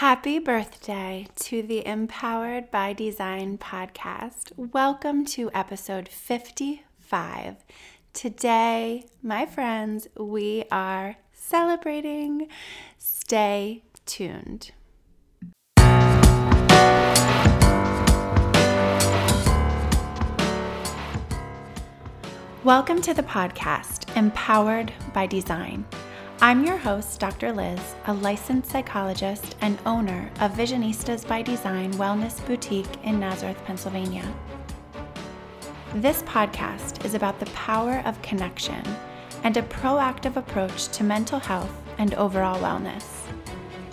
Happy birthday to the Empowered by Design podcast. Welcome to episode 55. Today, my friends, we are celebrating. Stay tuned. Welcome to the podcast, Empowered by Design. I'm your host, Dr. Lyz, a licensed psychologist and owner of Visionistas by Design Wellness Boutique in Nazareth, Pennsylvania. This podcast is about the power of connection and a proactive approach to mental health and overall wellness.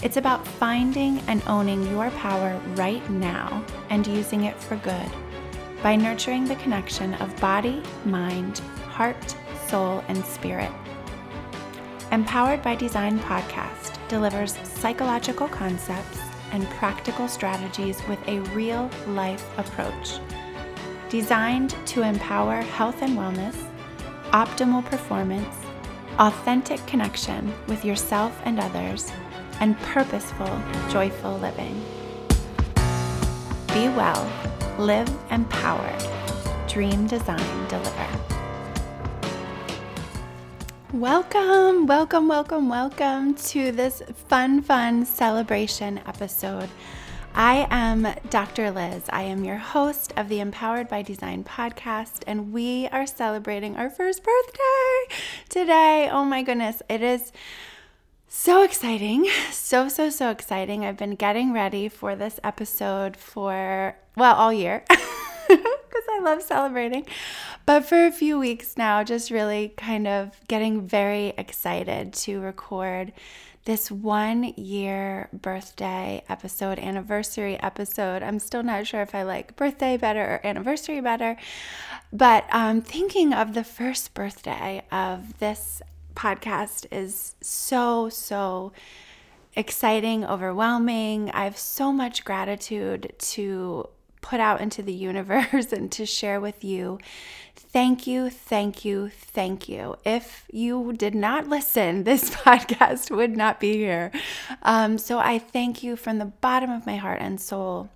It's about finding and owning your power right now and using it for good by nurturing the connection of body, mind, heart, soul, and spirit Empowered by Design podcast delivers psychological concepts and practical strategies with a real life approach. Designed to empower health and wellness, optimal performance, authentic connection with yourself and others, and purposeful, joyful living. Be well, live empowered, dream, design, deliver. Welcome, welcome, welcome, welcome to this fun, fun celebration episode. I am Dr. Lyz. I am your host of the Empowered by Design podcast, and we are celebrating our first birthday today. Oh my goodness, it is so exciting. So, so, so exciting. I've been getting ready for this episode for, well, all year. because I love celebrating. But for a few weeks now, just really kind of getting very excited to record this one year birthday episode, anniversary episode. I'm still not sure if I like birthday better or anniversary better, but um, thinking of the first birthday of this podcast is so, so exciting, overwhelming. I have so much gratitude to put out into the universe and to share with you. Thank you, thank you, thank you. If you did not listen, this podcast would not be here. Um, so I thank you from the bottom of my heart and soul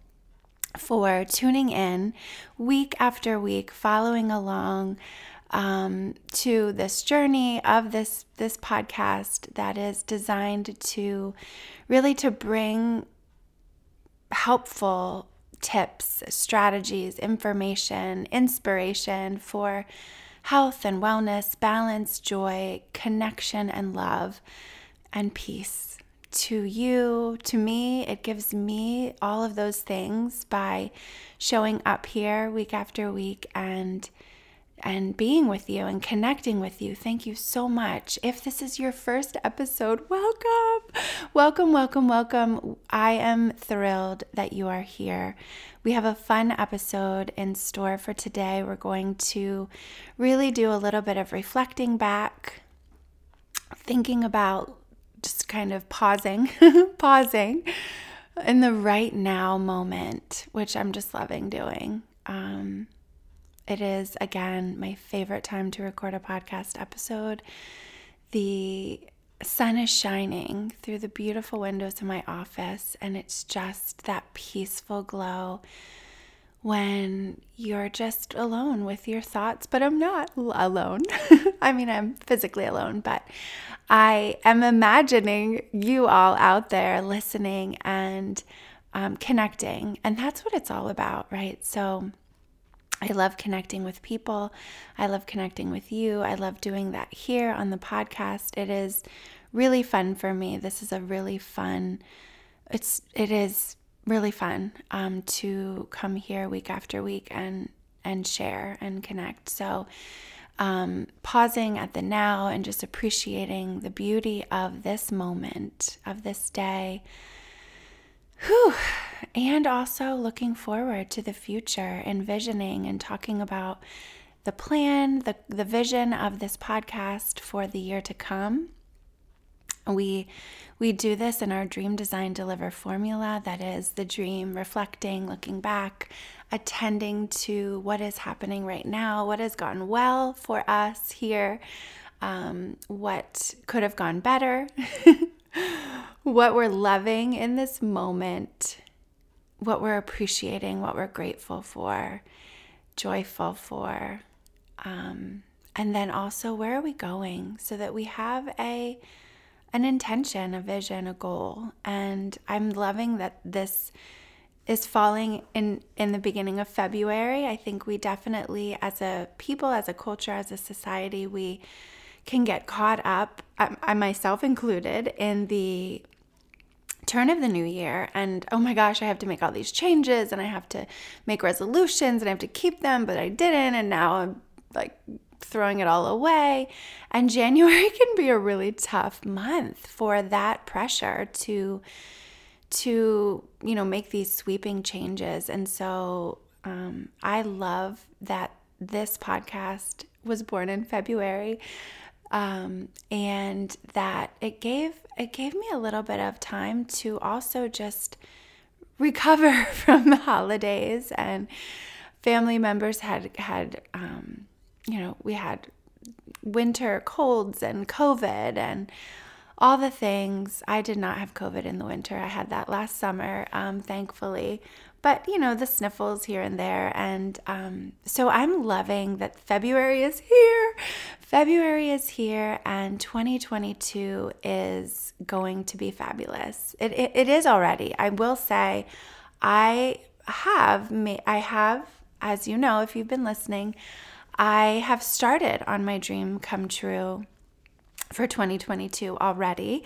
for tuning in week after week, following along um, to this journey of this this podcast that is designed to really to bring helpful tips, strategies, information, inspiration for health and wellness, balance, joy, connection, and love, and peace. To you, to me, it gives me all of those things by showing up here week after week and and being with you and connecting with you. Thank you so much. If this is your first episode, welcome. Welcome, welcome, welcome. I am thrilled that you are here. We have a fun episode in store for today. We're going to really do a little bit of reflecting back, thinking about just kind of pausing, pausing in the right now moment, which I'm just loving doing. Um, it is, again, my favorite time to record a podcast episode. The sun is shining through the beautiful windows of my office, and it's just that peaceful glow when you're just alone with your thoughts. But I'm not alone. I mean, I'm physically alone, but I am imagining you all out there listening and um, connecting. And that's what it's all about, right? So, I love connecting with people. I love connecting with you. I love doing that here on the podcast. It is really fun for me. This is a really fun. It's it is really fun um, to come here week after week and and share and connect. So um, pausing at the now and just appreciating the beauty of this moment of this day Whew. And also looking forward to the future, envisioning and talking about the plan, the, the vision of this podcast for the year to come. We we do this in our dream design deliver formula that is the dream reflecting, looking back, attending to what is happening right now, what has gone well for us here, um, what could have gone better, what we're loving in this moment, what we're appreciating, what we're grateful for, joyful for. Um, and then also where are we going so that we have a an intention, a vision, a goal. And I'm loving that this is falling in in the beginning of February. I think we definitely as a people, as a culture, as a society, we can get caught up, I, I myself included, in the turn of the new year and oh my gosh, I have to make all these changes and I have to make resolutions and I have to keep them, but I didn't and now I'm like throwing it all away. And January can be a really tough month for that pressure to to you know make these sweeping changes. And so um, I love that this podcast was born in February. Um, and that it gave it gave me a little bit of time to also just recover from the holidays and family members had had um, you know, we had winter colds and COVID and all the things. I did not have COVID in the winter. I had that last summer, um, thankfully. But, you know, the sniffles here and there. And um, so I'm loving that February is here. February is here, and 2022 is going to be fabulous. It, it, it is already. I will say, I have, I have, as you know, if you've been listening, I have started on my dream come true for 2022 already.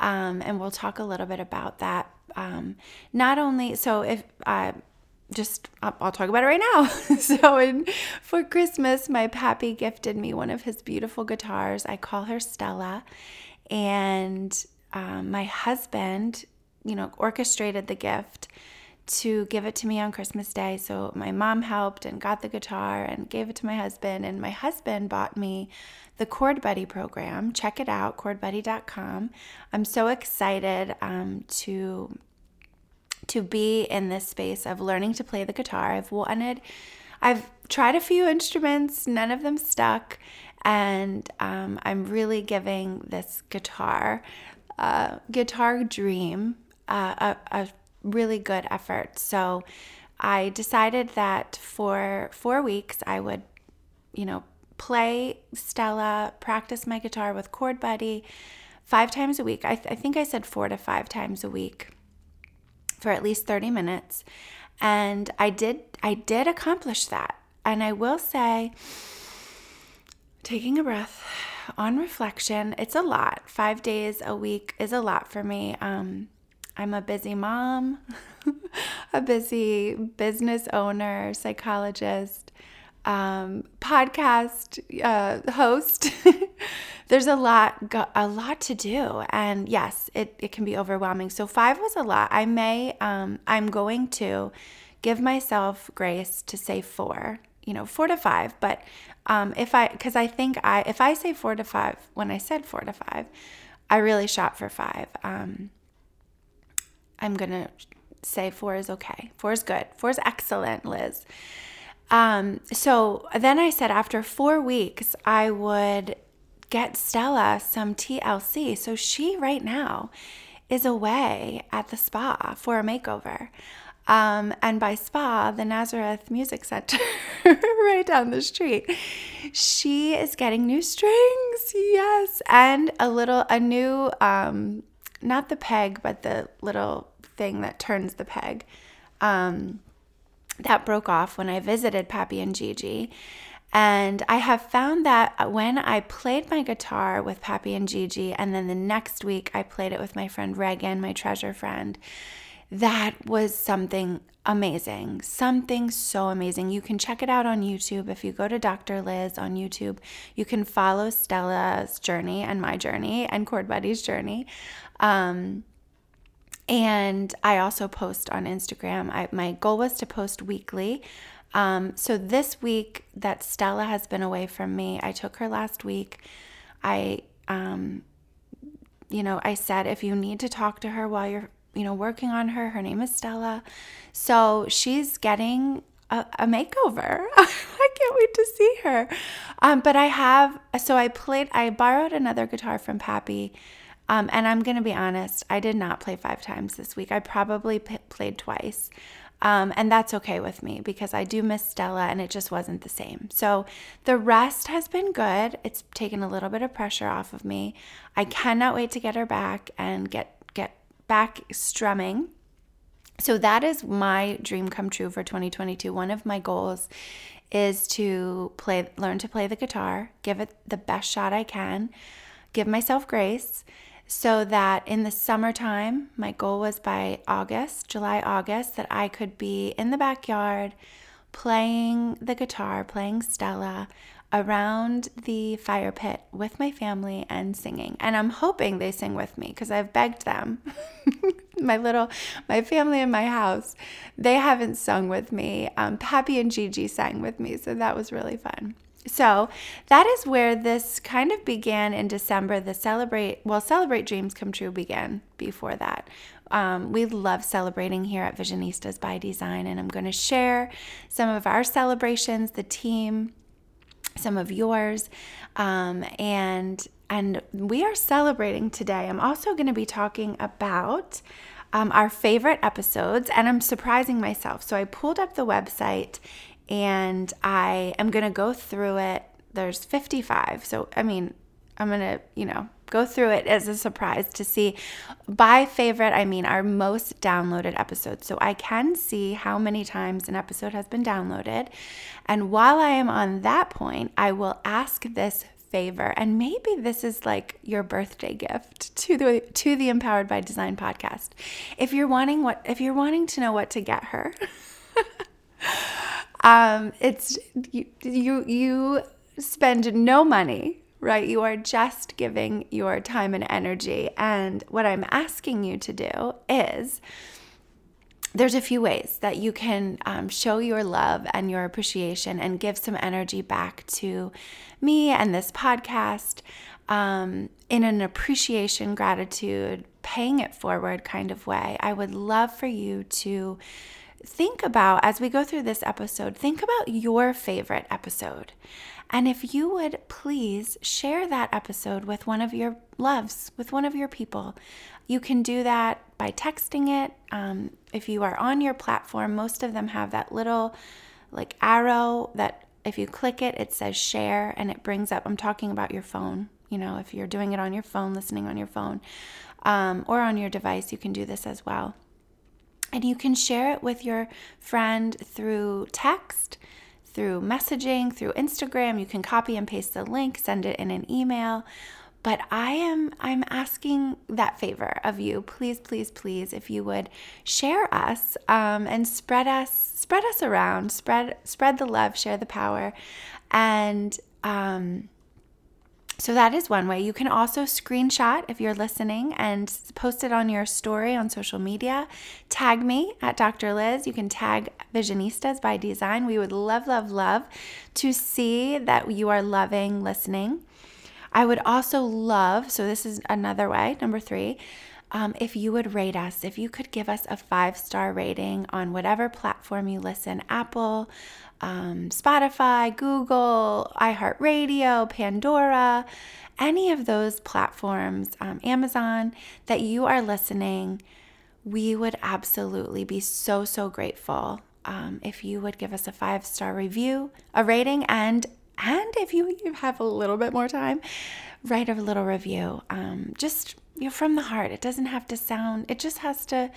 Um, and we'll talk a little bit about that. Um, not only, so if, uh, just I'll, I'll, talk about it right now. so in, for Christmas, my pappy gifted me one of his beautiful guitars. I call her Stella, and um, my husband, you know, orchestrated the gift to give it to me on Christmas Day. So my mom helped and got the guitar and gave it to my husband. And my husband bought me the Chord Buddy program. Check it out, chordbuddy.com. I'm so excited um, to to be in this space of learning to play the guitar. I've wanted, I've tried a few instruments, none of them stuck, and um, I'm really giving this guitar, uh, guitar dream, uh, a, a really good effort. So I decided that for four weeks I would, you know, play Stella, practice my guitar with Chord Buddy five times a week. I, th- I think I said four to five times a week for at least 30 minutes. And I did I did accomplish that. And I will say taking a breath on reflection, it's a lot. 5 days a week is a lot for me. Um I'm a busy mom, a busy business owner, psychologist, um, podcast uh, host. There's a lot, a lot to do, and yes, it, it can be overwhelming. So five was a lot. I may, um, I'm going to give myself grace to say four. You know, four to five. But um, if I, because I think I, if I say four to five when I said four to five, I really shot for five. Um, I'm going to say four is okay. Four is good. Four is excellent, Lyz. Um, so then I said after four weeks, I would get Stella some TLC. So she right now is away at the spa for a makeover. Um, and by spa, the Nazareth Music Center, right down the street. She is getting new strings, yes, and a little, a new, um, not the peg, but the little thing that turns the peg. Um, that broke off when I visited Pappy and Gigi. And I have found that when I played my guitar with Pappy and Gigi, and then the next week I played it with my friend Reagan, my treasure friend, that was something amazing. Something so amazing. You can check it out on YouTube. If you go to Dr. Lyz on YouTube, you can follow Stella's journey and my journey and Chord Buddy's journey. Um, and I also post on Instagram. I, my goal was to post weekly. Um, so this week that Stella has been away from me, I took her last week. I, um, you know, I said if you need to talk to her while you're, you know, working on her, her name is Stella. So she's getting a, a makeover. I can't wait to see her. Um, but I have, so I played, I borrowed another guitar from Pappy Um, and I'm going to be honest, I did not play five times this week. I probably p- played twice. Um, and that's okay with me because I do miss Stella and it just wasn't the same. So the rest has been good. It's taken a little bit of pressure off of me. I cannot wait to get her back and get get back strumming. So that is my dream come true for 2022. One of my goals is to play learn to play the guitar, give it the best shot I can, give myself grace so that in the summertime, my goal was by August, July, August, that I could be in the backyard playing the guitar, playing Stella around the fire pit with my family and singing. And I'm hoping they sing with me because I've begged them. my little, my family in my house, they haven't sung with me. Um, Pappy and Gigi sang with me, so that was really fun. So that is where this kind of began in December. The celebrate, well, celebrate dreams come true began before that. Um, we love celebrating here at Visionistas by Design, and I'm going to share some of our celebrations, the team, some of yours, um, and and we are celebrating today. I'm also going to be talking about. Um, our favorite episodes, and I'm surprising myself. So I pulled up the website and I am going to go through it. There's 55. So, I mean, I'm going to, you know, go through it as a surprise to see by favorite, I mean our most downloaded episodes. So I can see how many times an episode has been downloaded. And while I am on that point, I will ask this favor and maybe this is like your birthday gift to the to the empowered by design podcast if you're wanting what if you're wanting to know what to get her um, it's you, you you spend no money right? You are just giving your time and energy. And what I'm asking you to do is there's a few ways that you can um, show your love and your appreciation and give some energy back to me and this podcast um, in an appreciation, gratitude, paying it forward kind of way. I would love for you to think about, as we go through this episode, think about your favorite episode. And if you would please share that episode with one of your loves, with one of your people, you can do that by texting it. Um, if you are on your platform, most of them have that little like arrow that if you click it, it says share and it brings up. I'm talking about your phone. You know, if you're doing it on your phone, listening on your phone, um, or on your device, you can do this as well. And you can share it with your friend through text, through messaging, through Instagram. You can copy and paste the link, send it in an email. But I am I'm asking that favor of you. Please, please, please, if you would share us um, and spread us spread us around, spread spread the love, share the power, and um, so that is one way. You can also screenshot if you're listening and post it on your story on social media. Tag me at Dr. Lyz. You can tag Visionistas by Design. We would love, love, love to see that you are loving listening. I would also love, so this is another way, number three, um, if you would rate us, if you could give us a five star rating on whatever platform you listen Apple, um, Spotify, Google, iHeartRadio, Pandora, any of those platforms, um, Amazon, that you are listening, we would absolutely be so, so grateful um, if you would give us a five star review, a rating, and and if you, have a little bit more time, write a little review. Um, just you know, from the heart. It doesn't have to sound. It just has to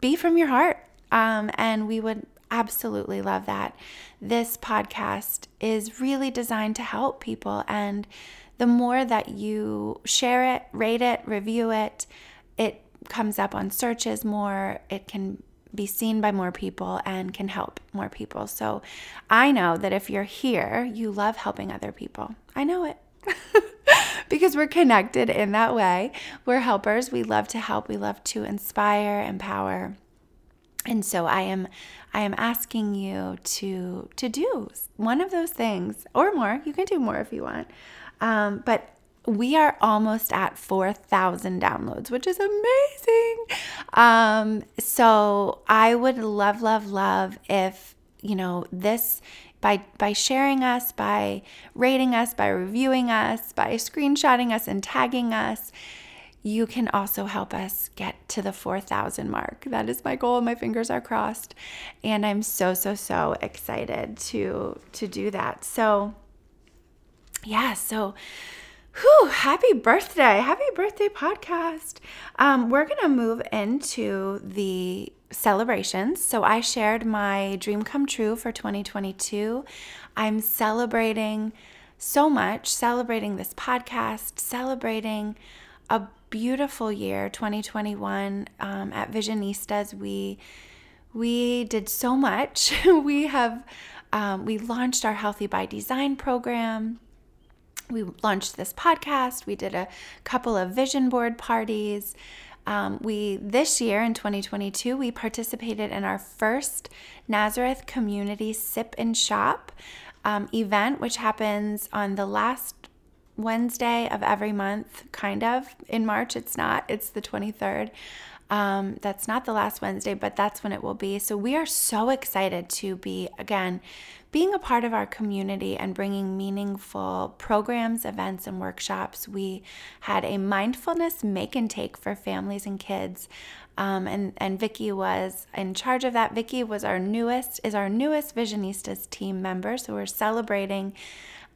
be from your heart. Um, and we would absolutely love that. This podcast is really designed to help people. And the more that you share it, rate it, review it, it comes up on searches more. It can be seen by more people and can help more people. So I know that if you're here, you love helping other people. I know it. because we're connected in that way. We're helpers. We love to help. We love to inspire, empower. And so I am I am asking you to to do one of those things or more. You can do more if you want. Um, but we are almost at 4,000 downloads, which is amazing. Um, so I would love, love, love if, you know, this by by sharing us, by rating us, by reviewing us, by screenshotting us and tagging us you can also help us get to the 4,000 mark. That is my goal. My fingers are crossed. And I'm so, so, so excited to, to do that. So, yeah, so Whew, happy birthday. Happy birthday podcast. Um, we're going to move into the celebrations. So I shared my dream come true for 2022. I'm celebrating so much, celebrating this podcast, celebrating a beautiful year 2021 um, at Visionistas. We we did so much. we have um, we launched our Healthy by Design program we launched this podcast. We did a couple of vision board parties. Um, we this year in 2022 we participated in our first Nazareth Community Sip and Shop um, event, which happens on the last Wednesday of every month, kind of in March. It's not. It's the 23rd. Um, that's not the last Wednesday, but that's when it will be. So we are so excited to be again being a part of our community and bringing meaningful programs, events, and workshops. We had a mindfulness make and take for families and kids. Um, and and Vicky was in charge of that. Vicky was our newest is our newest Visionistas team member, so we're celebrating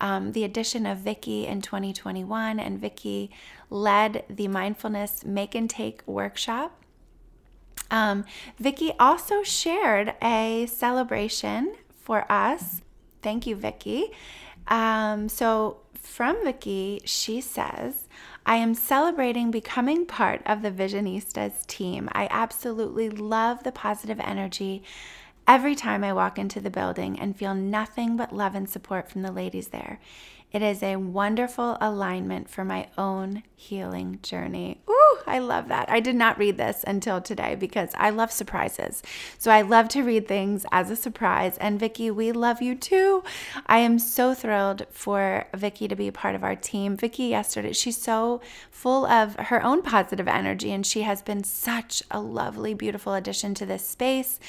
um, the addition of Vicky in 2021, and Vicky led the mindfulness make and take workshop. Um, Vicky also shared a celebration for us. Thank you, Vicki. Um, so, from Vicki, she says, I am celebrating becoming part of the Visionistas team. I absolutely love the positive energy every time I walk into the building and feel nothing but love and support from the ladies there. It is a wonderful alignment for my own healing journey. Ooh, I love that. I did not read this until today because I love surprises. So I love to read things as a surprise. And Vicki, we love you too. I am so thrilled for Vicki to be a part of our team. Vicki yesterday, she's so full of her own positive energy and she has been such a lovely, beautiful addition to this space.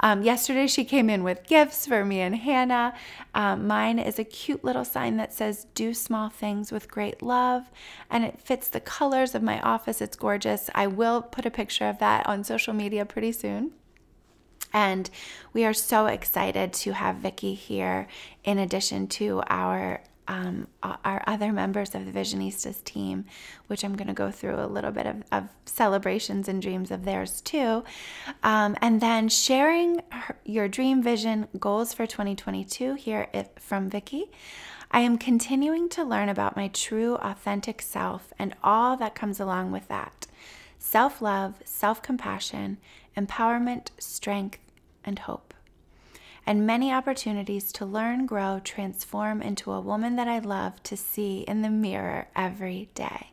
Um, yesterday, she came in with gifts for me and Hannah. Um, mine is a cute little sign that says, Do small things with great love. And it fits the colors of my office. It's gorgeous. I will put a picture of that on social media pretty soon. And we are so excited to have Vicki here in addition to our um, our other members of the Visionistas team, which I'm going to go through a little bit of, of, celebrations and dreams of theirs too. Um, and then sharing her, your dream vision goals for 2022 here if, from Vicki. I am continuing to learn about my true, authentic self and all that comes along with that self love, self compassion, empowerment, strength, and hope and many opportunities to learn, grow, transform into a woman that I love to see in the mirror every day.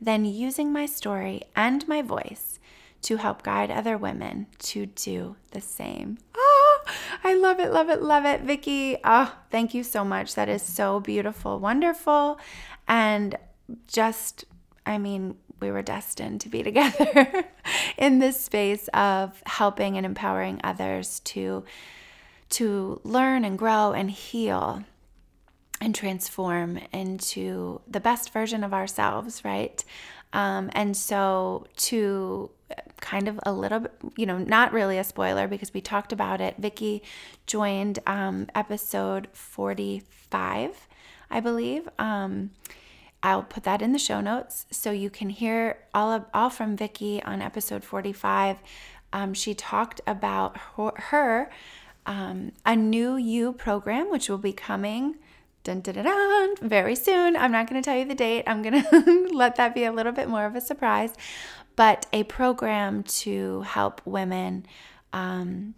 Then using my story and my voice to help guide other women to do the same. Oh, I love it, love it, love it. Vicki, oh, ah, thank you so much. That is so beautiful, wonderful, and just, I mean, we were destined to be together in this space of helping and empowering others to to learn and grow and heal and transform into the best version of ourselves, right? Um, and so, to kind of a little you know, not really a spoiler because we talked about it. Vicki joined um, episode 45, I believe. Um, I'll put that in the show notes so you can hear all of, all from Vicki on episode 45. Um, she talked about her, her um, a new You program, which will be coming dun, dun, dun, very soon. I'm not going to tell you the date. I'm going to let that be a little bit more of a surprise. But a program to help women um,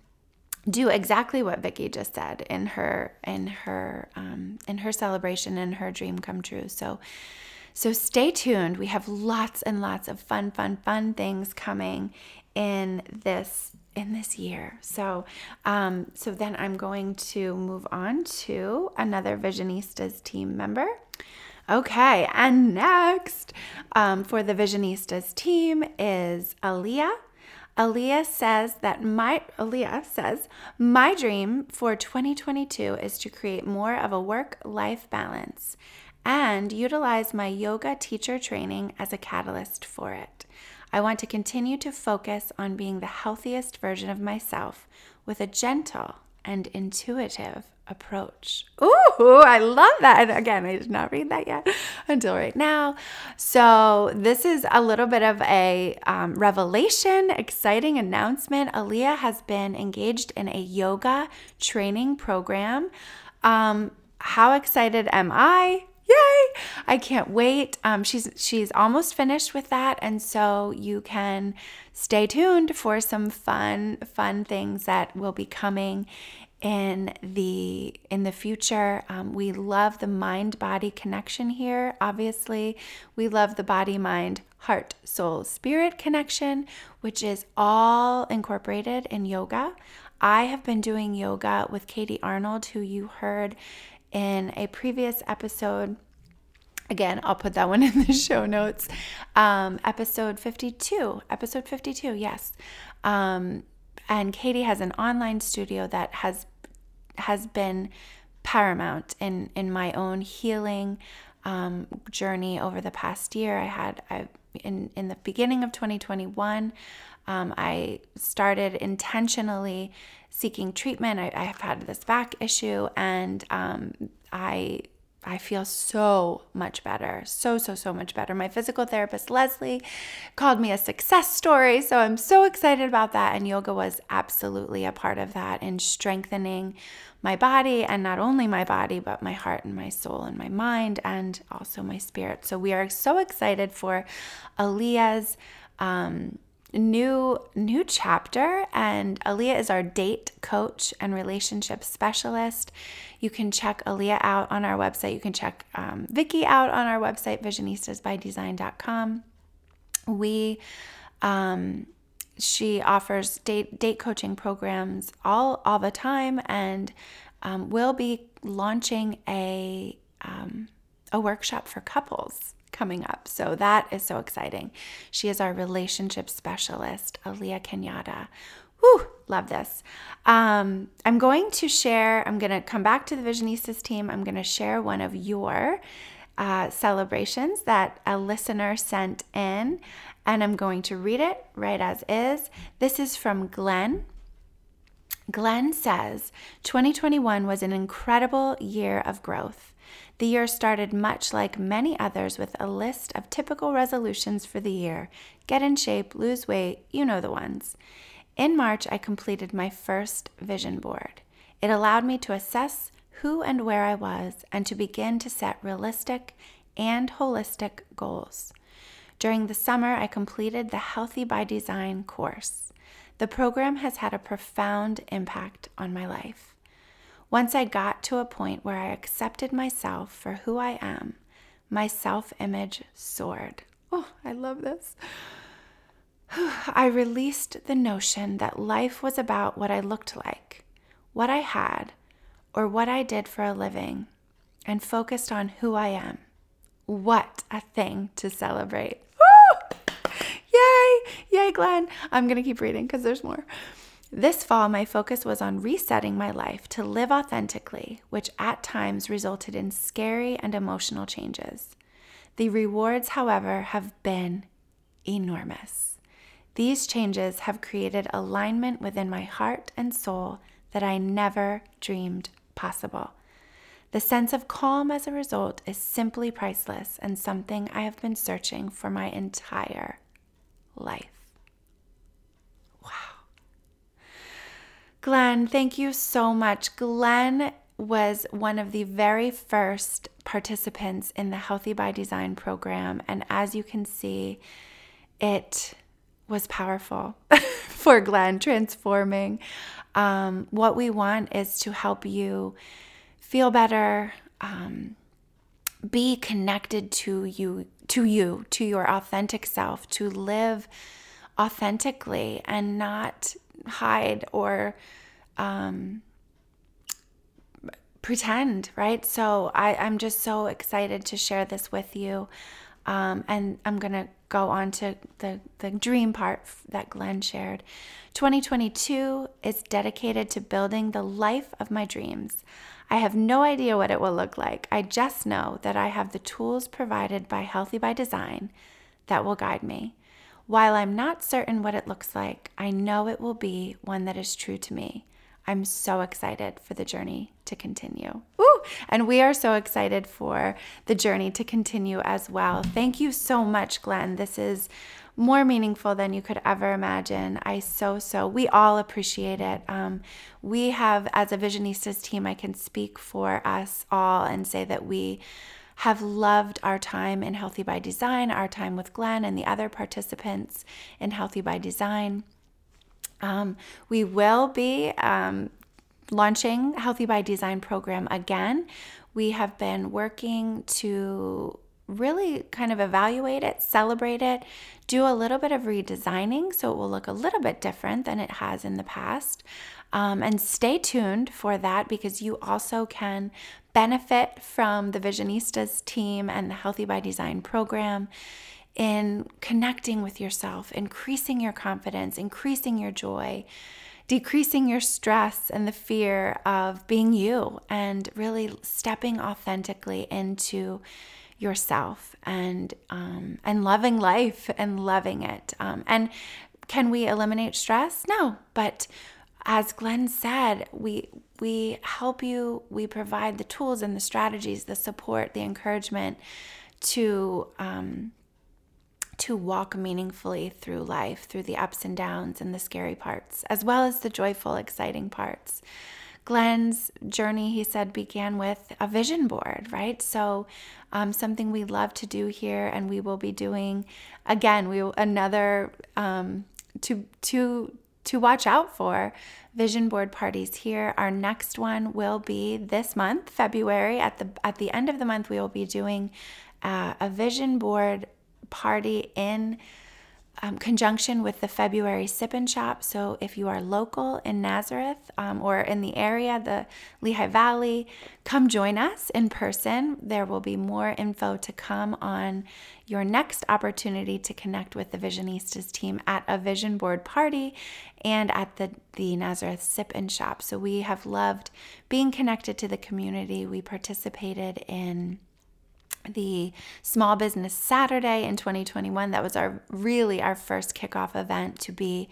do exactly what Vicki just said in her in her um, in her celebration and her dream come true. So. So stay tuned. We have lots and lots of fun, fun, fun things coming in this in this year. So, um, so then I'm going to move on to another Visionistas team member. Okay, and next um, for the Visionistas team is Aaliyah. Aaliyah says that my Aaliyah says my dream for 2022 is to create more of a work-life balance and utilize my yoga teacher training as a catalyst for it. I want to continue to focus on being the healthiest version of myself with a gentle and intuitive approach. Ooh, I love that. And again, I did not read that yet until right now. So, this is a little bit of a um, revelation, exciting announcement. Aaliyah has been engaged in a yoga training program. Um, how excited am I? Yay! I can't wait. Um, she's she's almost finished with that, and so you can stay tuned for some fun fun things that will be coming in the in the future um, we love the mind body connection here obviously we love the body mind heart soul spirit connection which is all incorporated in yoga i have been doing yoga with katie arnold who you heard in a previous episode again i'll put that one in the show notes um, episode 52 episode 52 yes um, and Katie has an online studio that has has been paramount in in my own healing um, journey over the past year. I had I in in the beginning of 2021. Um, I started intentionally seeking treatment. I, have had this back issue, and um, I I feel so much better. So, so, so much better. My physical therapist, Leslie, called me a success story. So, I'm so excited about that. And yoga was absolutely a part of that in strengthening my body and not only my body, but my heart and my soul and my mind and also my spirit. So, we are so excited for Aaliyah's. Um, new new chapter and Aaliyah is our date coach and relationship specialist. You can check Aaliyah out on our website. You can check um, Vicky out on our website, visionistasbydesign.com. We um, she offers date date coaching programs all all the time, and um, we'll be launching a um, a workshop for couples coming up. So that is so exciting. She is our relationship specialist, Aaliyah Kenyatta. Whew, love this. Um, I'm going to share, I'm going to come back to the Visionistas team. I'm going to share one of your uh, celebrations that a listener sent in, and I'm going to read it right as is. This is from Glenn. Glenn says 2021 was an incredible year of growth. The year started much like many others with a list of typical resolutions for the year get in shape, lose weight, you know the ones. In March, I completed my first vision board. It allowed me to assess who and where I was and to begin to set realistic and holistic goals. During the summer, I completed the Healthy by Design course. The program has had a profound impact on my life. Once I got to a point where I accepted myself for who I am, my self image soared. Oh, I love this. I released the notion that life was about what I looked like, what I had, or what I did for a living, and focused on who I am. What a thing to celebrate! Woo! Yay! Yay, Glenn! I'm to keep reading because there's more. This fall, my focus was on resetting my life to live authentically, which at times resulted in scary and emotional changes. The rewards, however, have been enormous. These changes have created alignment within my heart and soul that I never dreamed possible. The sense of calm as a result is simply priceless and something I have been searching for my entire life. Glenn, thank you so much. Glenn was one of the very first participants in the Healthy by Design program. And as you can see, it was powerful for Glenn, transforming. Um, what we want is to help you feel better, um, be connected to you, to you, to your authentic self, to live authentically and not hide or um, pretend, right? So I, I'm just so excited to share this with you. Um, and I'm going to go on to the, the dream part that Glenn shared. 2022 is dedicated to building the life of my dreams. I have no idea what it will look like. I just know that I have the tools provided by Healthy by Design that will guide me. While I'm not certain what it looks like, I know it will be one that is true to me. I'm so excited for the journey to continue. Woo! And we are so excited for the journey to continue as well. Thank you so much, Glenn. This is more meaningful than you could ever imagine. I so, so, we all appreciate it. Um, we have, as a Visionistas team, I can speak for us all and say that we have loved our time in Healthy by Design, our time with Glenn and the other participants in Healthy by Design. Um, we will be um, launching Healthy by Design program again. We have been working to really kind of evaluate it, celebrate it, do a little bit of redesigning so it will look a little bit different than it has in the past. Um, and stay tuned for that because you also can benefit from the Visionistas team and the Healthy by Design program in connecting with yourself, increasing your confidence, increasing your joy, decreasing your stress and the fear of being you, and really stepping authentically into yourself and um, and loving life and loving it. Um, and can we eliminate stress? No, but as Glenn said, we we help you. We provide the tools and the strategies, the support, the encouragement to um, to walk meaningfully through life, through the ups and downs and the scary parts, as well as the joyful, exciting parts. Glenn's journey, he said, began with a vision board, right? So, um, something we love to do here, and we will be doing again. We another um, to to to watch out for vision board parties here. Our next one will be this month, February. At the at the end of the month, we will be doing uh, a vision board party in um, conjunction with the February Sip and Shop. So if you are local in Nazareth um, or in the area, the Lehigh Valley, come join us in person. There will be more info to come on your next opportunity to connect with the Visionistas team at a vision board party and at the, the Nazareth Sip and Shop. So we have loved being connected to the community. We participated in the Small Business Saturday in 2021. That was our really our first kickoff event to be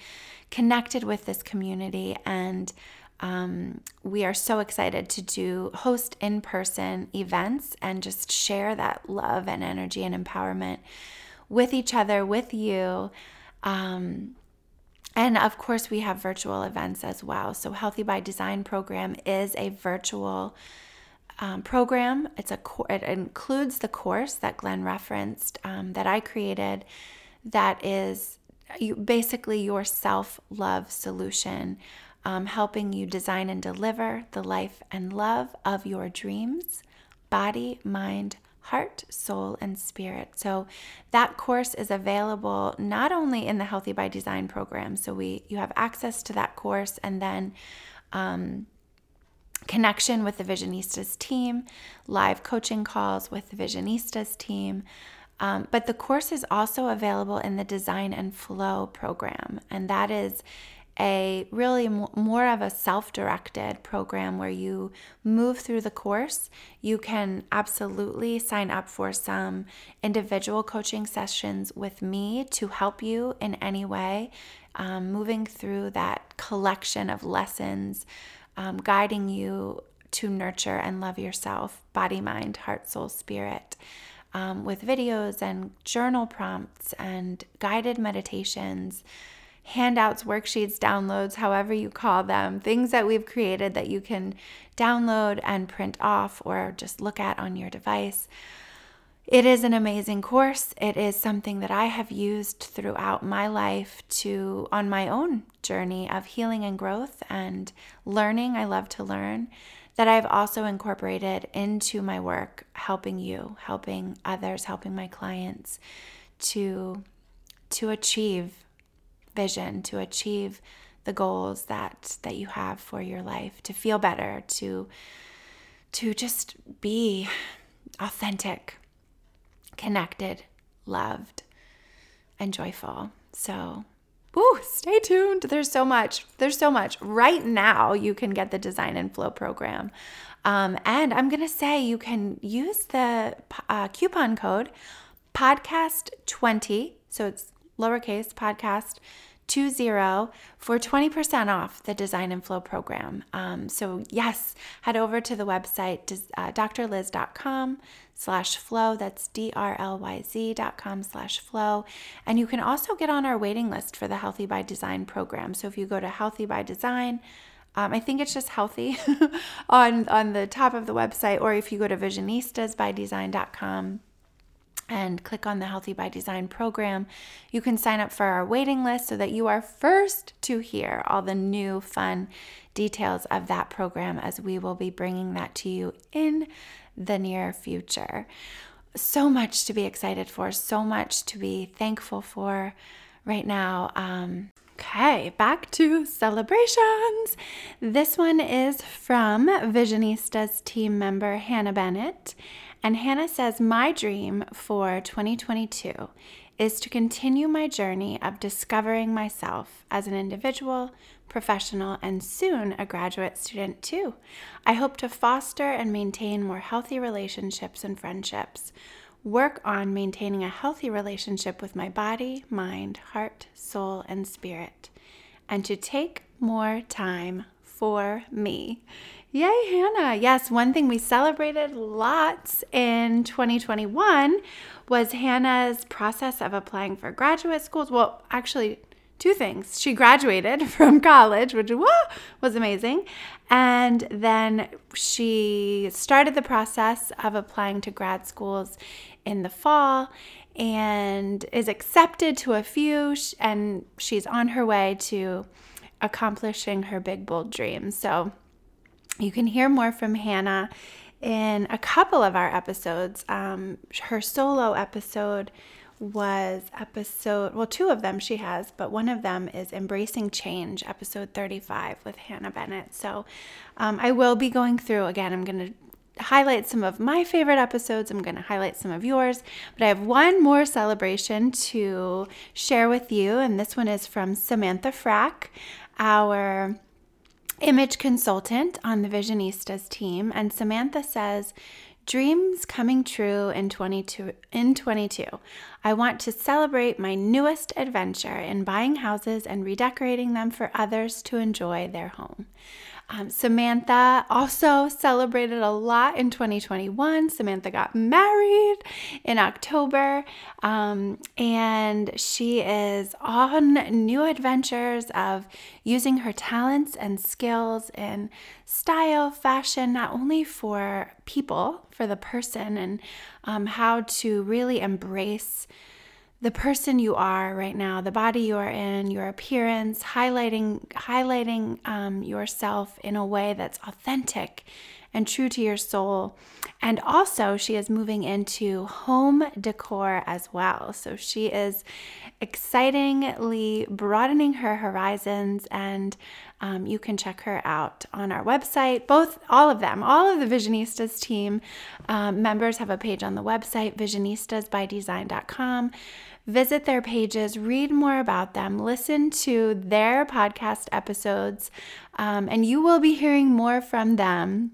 connected with this community and um, we are so excited to do host in person events and just share that love and energy and empowerment with each other, with you. Um, and of course, we have virtual events as well. So, Healthy by Design program is a virtual um, program. It's a it includes the course that Glenn referenced um, that I created. That is you, basically your self love solution, um, helping you design and deliver the life and love of your dreams, body, mind, heart, soul, and spirit. So that course is available not only in the Healthy by Design program. So we you have access to that course, and then um, connection with the Visionistas team, live coaching calls with the Visionistas team. Um, but the course is also available in the Design and Flow program, and that is a really more of a self directed program where you move through the course. You can absolutely sign up for some individual coaching sessions with me to help you in any way, um, moving through that collection of lessons um, guiding you to nurture and love yourself, body, mind, heart, soul, spirit, um, with videos and journal prompts and guided meditations, handouts, worksheets, downloads, however you call them, things that we've created that you can download and print off or just look at on your device. It is an amazing course. It is something that I have used throughout my life to on my own journey of healing and growth and learning. I love to learn that I've also incorporated into my work helping you, helping others, helping my clients to to achieve vision, to achieve the goals that that you have for your life, to feel better, to to just be authentic connected loved, and joyful. So, Ooh, stay tuned. There's so much. There's so much. Right now, you can get the Design and Flow program. Um, and I'm going to say you can use the uh, coupon code podcast20. So it's lowercase podcast 20 for 20% off the Design and Flow program. Um, so yes, head over to the website, uh, drlyz.com slash flow. That's D-R-L-Y-Z dot com slash flow. And you can also get on our waiting list for the Healthy by Design program. So if you go to Healthy by Design, um, I think it's just healthy on, on the top of the website, or if you go to visionistasbydesign.com and click on the Healthy by Design program, you can sign up for our waiting list so that you are first to hear all the new fun details of that program as we will be bringing that to you in the near future. So much to be excited for, so much to be thankful for right now. Um, okay, back to celebrations. This one is from Visionistas team member Hannah Bennett. And Hannah says, My dream for 2022 is to continue my journey of discovering myself as an individual, professional, and soon a graduate student too. I hope to foster and maintain more healthy relationships and friendships, work on maintaining a healthy relationship with my body, mind, heart, soul, and spirit, and to take more time for me. Yay, Hannah. Yes, one thing we celebrated lots in 2021 was Hannah's process of applying for graduate schools. Well, actually, two things. She graduated from college, which was amazing. And then she started the process of applying to grad schools in the fall and is accepted to a few. And she's on her way to accomplishing her big, bold dreams. So you can hear more from Hannah in a couple of our episodes. Um, her solo episode was episode, well, two of them she has, but one of them is Embracing Change, episode 35 with Hannah Bennett. So um, I will be going through again, I'm going to highlight some of my favorite episodes. I'm going to highlight some of yours, but I have one more celebration to share with you, and this one is from Samantha Frack, our image consultant on the Visionistas team. And Samantha says, Dreams coming true in 22 in 22. I want to celebrate my newest adventure in buying houses and redecorating them for others to enjoy their home. Um, Samantha also celebrated a lot in 2021. Samantha got married in October, um, and she is on new adventures of using her talents and skills in style, fashion, not only for people, for the person, and um, how to really embrace the person you are right now, the body you are in, your appearance, highlighting highlighting um, yourself in a way that's authentic and true to your soul. And also, she is moving into home decor as well. So she is excitingly broadening her horizons, and um, you can check her out on our website. Both, all of them, all of the Visionistas team um, members have a page on the website, visionistasbydesign.com. Visit their pages, read more about them, listen to their podcast episodes, um, and you will be hearing more from them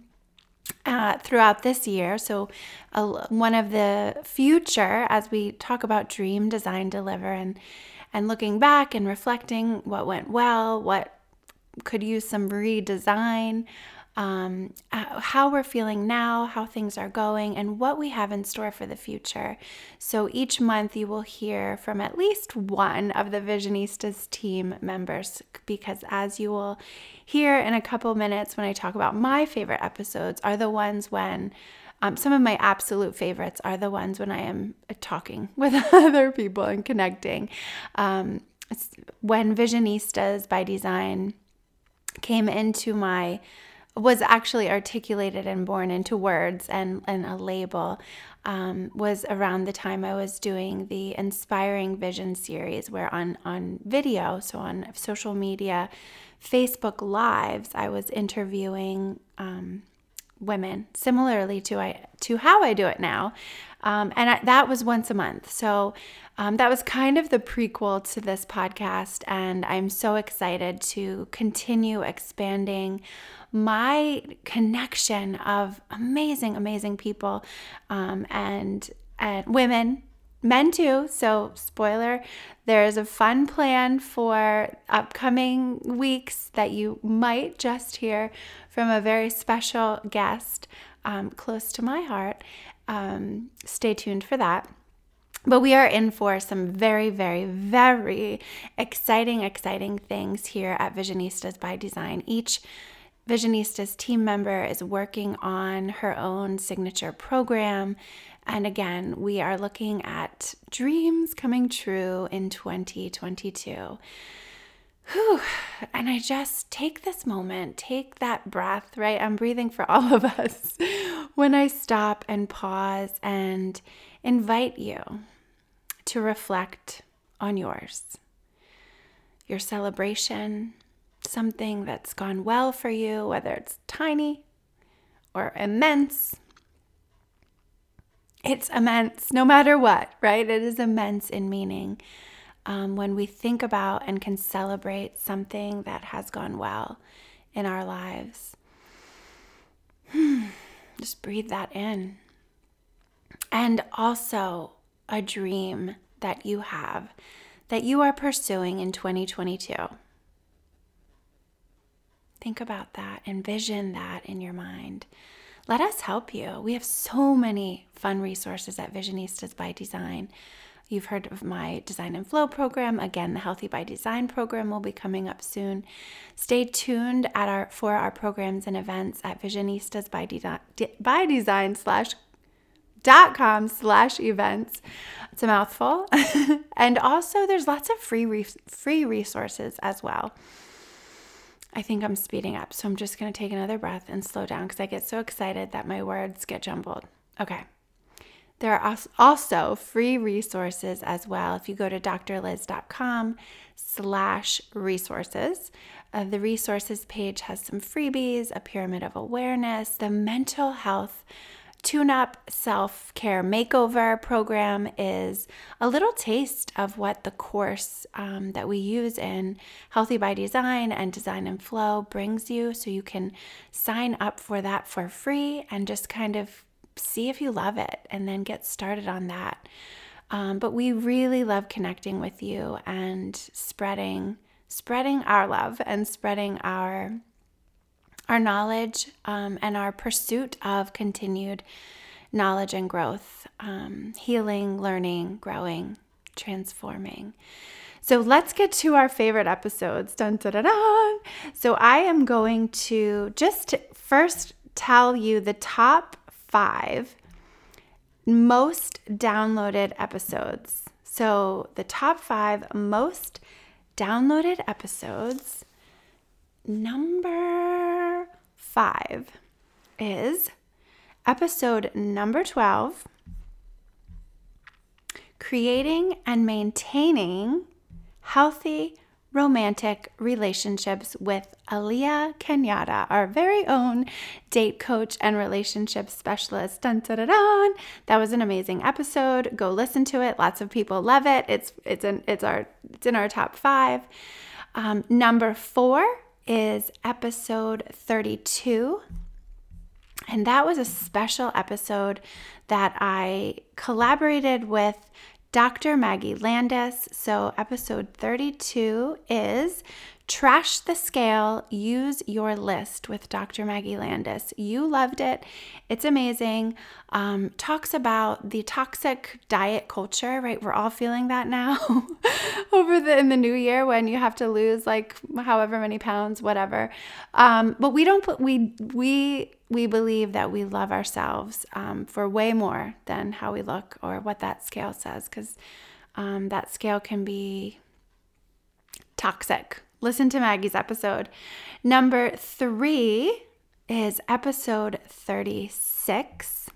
uh, throughout this year. So, uh, one of the future, as we talk about dream, design, deliver, and and looking back and reflecting what went well, what could use some redesign, um, uh, how we're feeling now, how things are going, and what we have in store for the future. So each month you will hear from at least one of the Visionistas team members, because as you will hear in a couple minutes when I talk about my favorite episodes, are the ones when. Um, some of my absolute favorites are the ones when I am talking with other people and connecting. Um, when Visionistas by Design came into my was actually articulated and born into words and, and a label um, was around the time I was doing the Inspiring Vision series, where on, on video, so on social media, Facebook Lives, I was interviewing um, women, similarly to I to how I do it now. Um, and I, that was once a month. So um, that was kind of the prequel to this podcast. And I'm so excited to continue expanding my connection of amazing, amazing people um, and, and women men too. So, spoiler, there's a fun plan for upcoming weeks that you might just hear from a very special guest um, close to my heart. Um, stay tuned for that. But we are in for some very, very, very exciting, exciting things here at Visionistas by Design. Each Visionistas team member is working on her own signature program. And again, we are looking at dreams coming true in 2022. Whew. And I just take this moment, take that breath, right? I'm breathing for all of us when I stop and pause and invite you to reflect on yours, your celebration, something that's gone well for you, whether it's tiny or immense. It's immense no matter what, right? It is immense in meaning um, when we think about and can celebrate something that has gone well in our lives. Just breathe that in. And also a dream that you have that you are pursuing in 2022. Think about that, envision that in your mind. Let us help you. We have so many fun resources at Visionistas by Design. You've heard of my Design and Flow program. Again, the Healthy by Design program will be coming up soon. Stay tuned at our for our programs and events at Visionistas by, De- by Design slash dot com slash events. It's a mouthful. and also there's lots of free re- free resources as well. I think I'm speeding up, so I'm just going to take another breath and slow down because I get so excited that my words get jumbled. Okay. There are also free resources as well. If you go to drlyz.com slash resources, uh, the resources page has some freebies, a pyramid of awareness, the mental health Tune Up Self Care Makeover program is a little taste of what the course um, that we use in Healthy by Design and Design and Flow brings you. So you can sign up for that for free and just kind of see if you love it and then get started on that. Um, but we really love connecting with you and spreading spreading our love and spreading our our knowledge um, and our pursuit of continued knowledge and growth, um, healing, learning, growing, transforming. So let's get to our favorite episodes. Dun. So I am going to just first tell you the top five most downloaded episodes. So the top five most downloaded episodes. Number five is episode number 12 Creating and Maintaining Healthy romantic relationships with Aliyah Kenyatta, our very own date coach and relationship specialist. Dun, dun, dun. That was an amazing episode. Go listen to it. Lots of people love it. It's it's in it's our it's in our top five. Um, number four is episode 32. And that was a special episode that I collaborated with Dr. Maggie Landis. So, episode 32 is Trash the Scale, Use Your List with Dr. Maggie Landis. You loved it. It's amazing. Um, talks about the toxic diet culture, right? We're all feeling that now over the in the new year when you have to lose like however many pounds, whatever. Um, but we don't put we we we believe that we love ourselves um, for way more than how we look or what that scale says, because um, that scale can be toxic. Listen to Maggie's episode. Number three is episode 36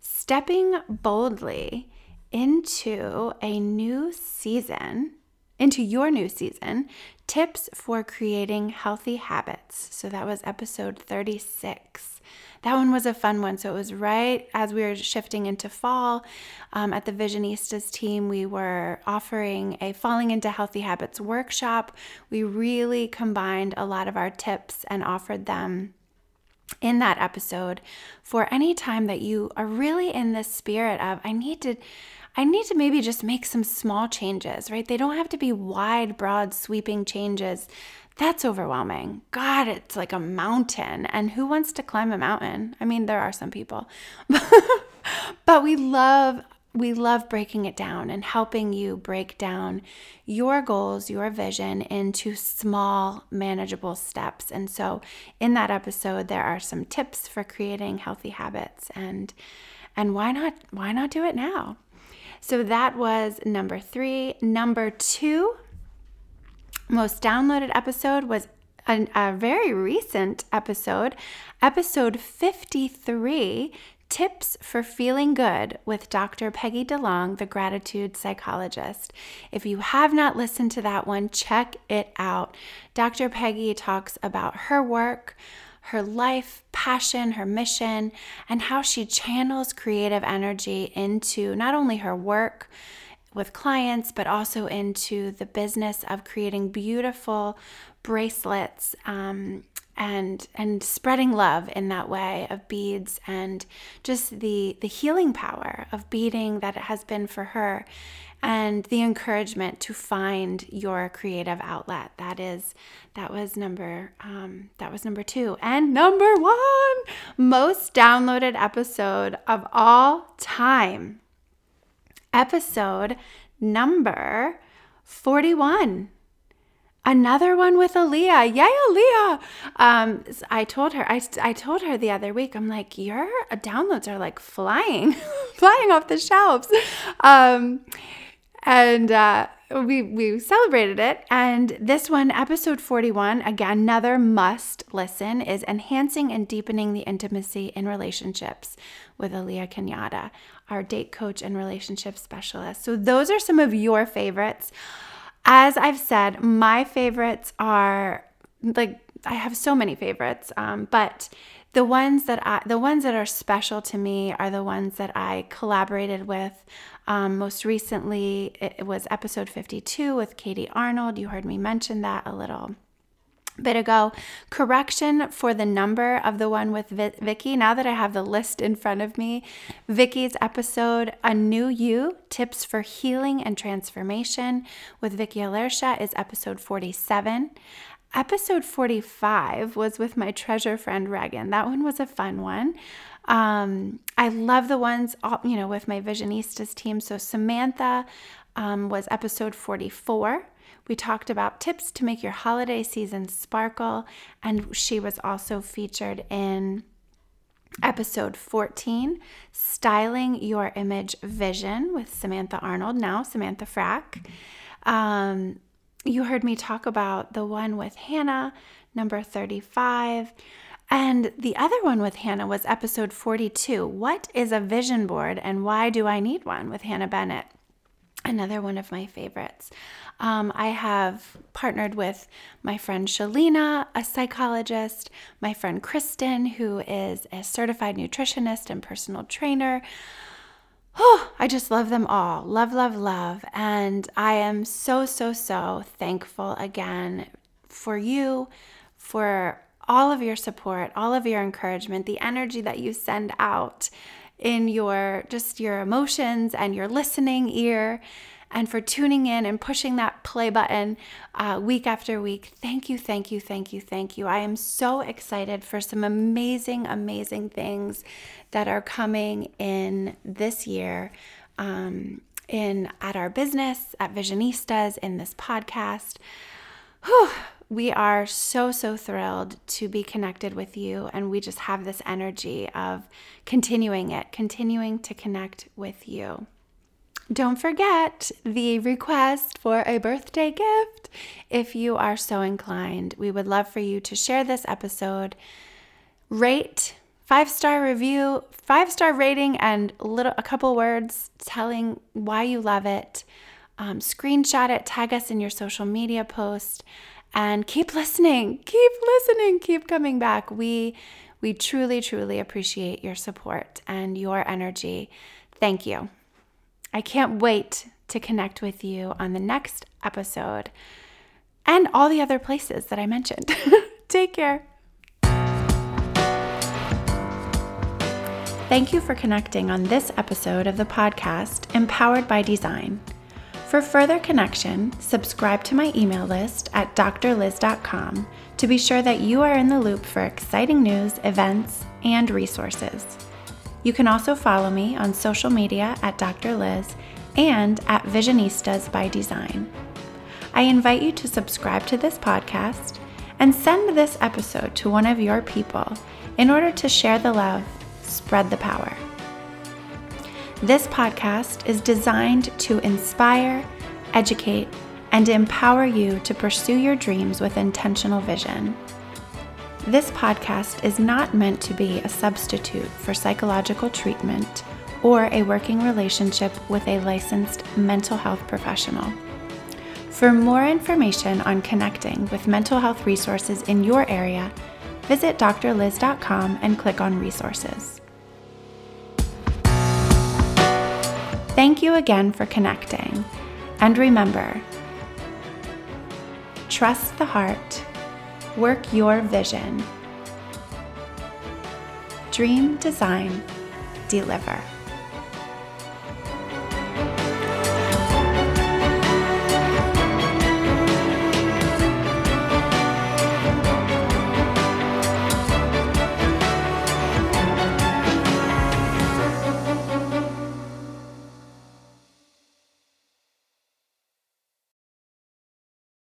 Stepping Boldly into a New Season into your new season tips for creating healthy habits. So that was episode 36. That one was a fun one. So it was right as we were shifting into fall. Um, at the Visionistas team, we were offering a Falling into Healthy Habits workshop. We really combined a lot of our tips and offered them in that episode for any time that you are really in the spirit of, I need to. I need to maybe just make some small changes, right? They don't have to be wide, broad, sweeping changes. That's overwhelming. God, it's like a mountain. And who wants to climb a mountain? I mean, there are some people. but we love we love breaking it down and helping you break down your goals, your vision into small, manageable steps. And so, in that episode, there are some tips for creating healthy habits and and why not why not do it now? So that was number 3. Number 2 most downloaded episode was a, a very recent episode, episode 53 Tips for Feeling Good with Dr. Peggy DeLong, the gratitude psychologist. If you have not listened to that one, check it out. Dr. Peggy talks about her work, her life, passion, her mission, and how she channels creative energy into not only her work with clients, but also into the business of creating beautiful bracelets um, and and spreading love in that way of beads and just the the healing power of beading that it has been for her and the encouragement to find your creative outlet that is that was number um, that was number two and number one most downloaded episode of all time episode number 41 another one with Aaliyah. Yay, Aaliyah. Um, I told her, I, I told her the other week, I'm like, your downloads are like flying, flying off the shelves. Um, and uh, we, we celebrated it. And this one, episode 41, again, another must listen is enhancing and deepening the intimacy in relationships with Aaliyah Kenyatta, our date coach and relationship specialist. So those are some of your favorites. As I've said, my favorites are like I have so many favorites, um, but the ones that I, the ones that are special to me are the ones that I collaborated with. Um, most recently, it was episode 52 with Katie Arnold. You heard me mention that a little bit ago. Correction for the number of the one with Vicky. Now that I have the list in front of me, Vicky's episode, A New You Tips for Healing and Transformation with Vicky Alercia is episode 47. Episode 45 was with my treasure friend Regan. That one was a fun one. Um, I love the ones, you know, with my Visionistas team. So Samantha um, was episode 44. We talked about tips to make your holiday season sparkle, and she was also featured in episode 14 Styling Your Image Vision with Samantha Arnold, now Samantha Frack. Um, you heard me talk about the one with Hannah, number 35. And the other one with Hannah was episode 42 What is a vision board and why do I need one with Hannah Bennett? Another one of my favorites. Um, I have partnered with my friend Shalina, a psychologist, my friend Kristen, who is a certified nutritionist and personal trainer. Oh, I just love them all. Love, love, love. And I am so, so, so thankful again for you, for all of your support, all of your encouragement, the energy that you send out in your just your emotions and your listening ear and for tuning in and pushing that play button uh, week after week. Thank you, thank you, thank you, thank you. I am so excited for some amazing, amazing things that are coming in this year. Um, in at our business, at Visionistas, in this podcast. Whew, we are so, so thrilled to be connected with you. And we just have this energy of continuing it, continuing to connect with you. Don't forget the request for a birthday gift. If you are so inclined, we would love for you to share this episode, rate, five star review, five star rating, and little a couple words telling why you love it Um, screenshot it, tag us in your social media post, and keep listening. Keep listening. Keep coming back. We we truly, truly appreciate your support and your energy. Thank you. I can't wait to connect with you on the next episode and all the other places that I mentioned. Take care. Thank you for connecting on this episode of the podcast, Empowered by Design. For further connection, subscribe to my email list at drlyz.com to be sure that you are in the loop for exciting news, events, and resources. You can also follow me on social media at Dr. Lyz and at Visionistas by Design. I invite you to subscribe to this podcast and send this episode to one of your people in order to share the love, spread the power. This podcast is designed to inspire, educate, and empower you to pursue your dreams with intentional vision. This podcast is not meant to be a substitute for psychological treatment or a working relationship with a licensed mental health professional. For more information on connecting with mental health resources in your area, visit drlyz.com and click on resources. Thank you again for connecting. And remember trust the heart, work your vision, dream, design, deliver.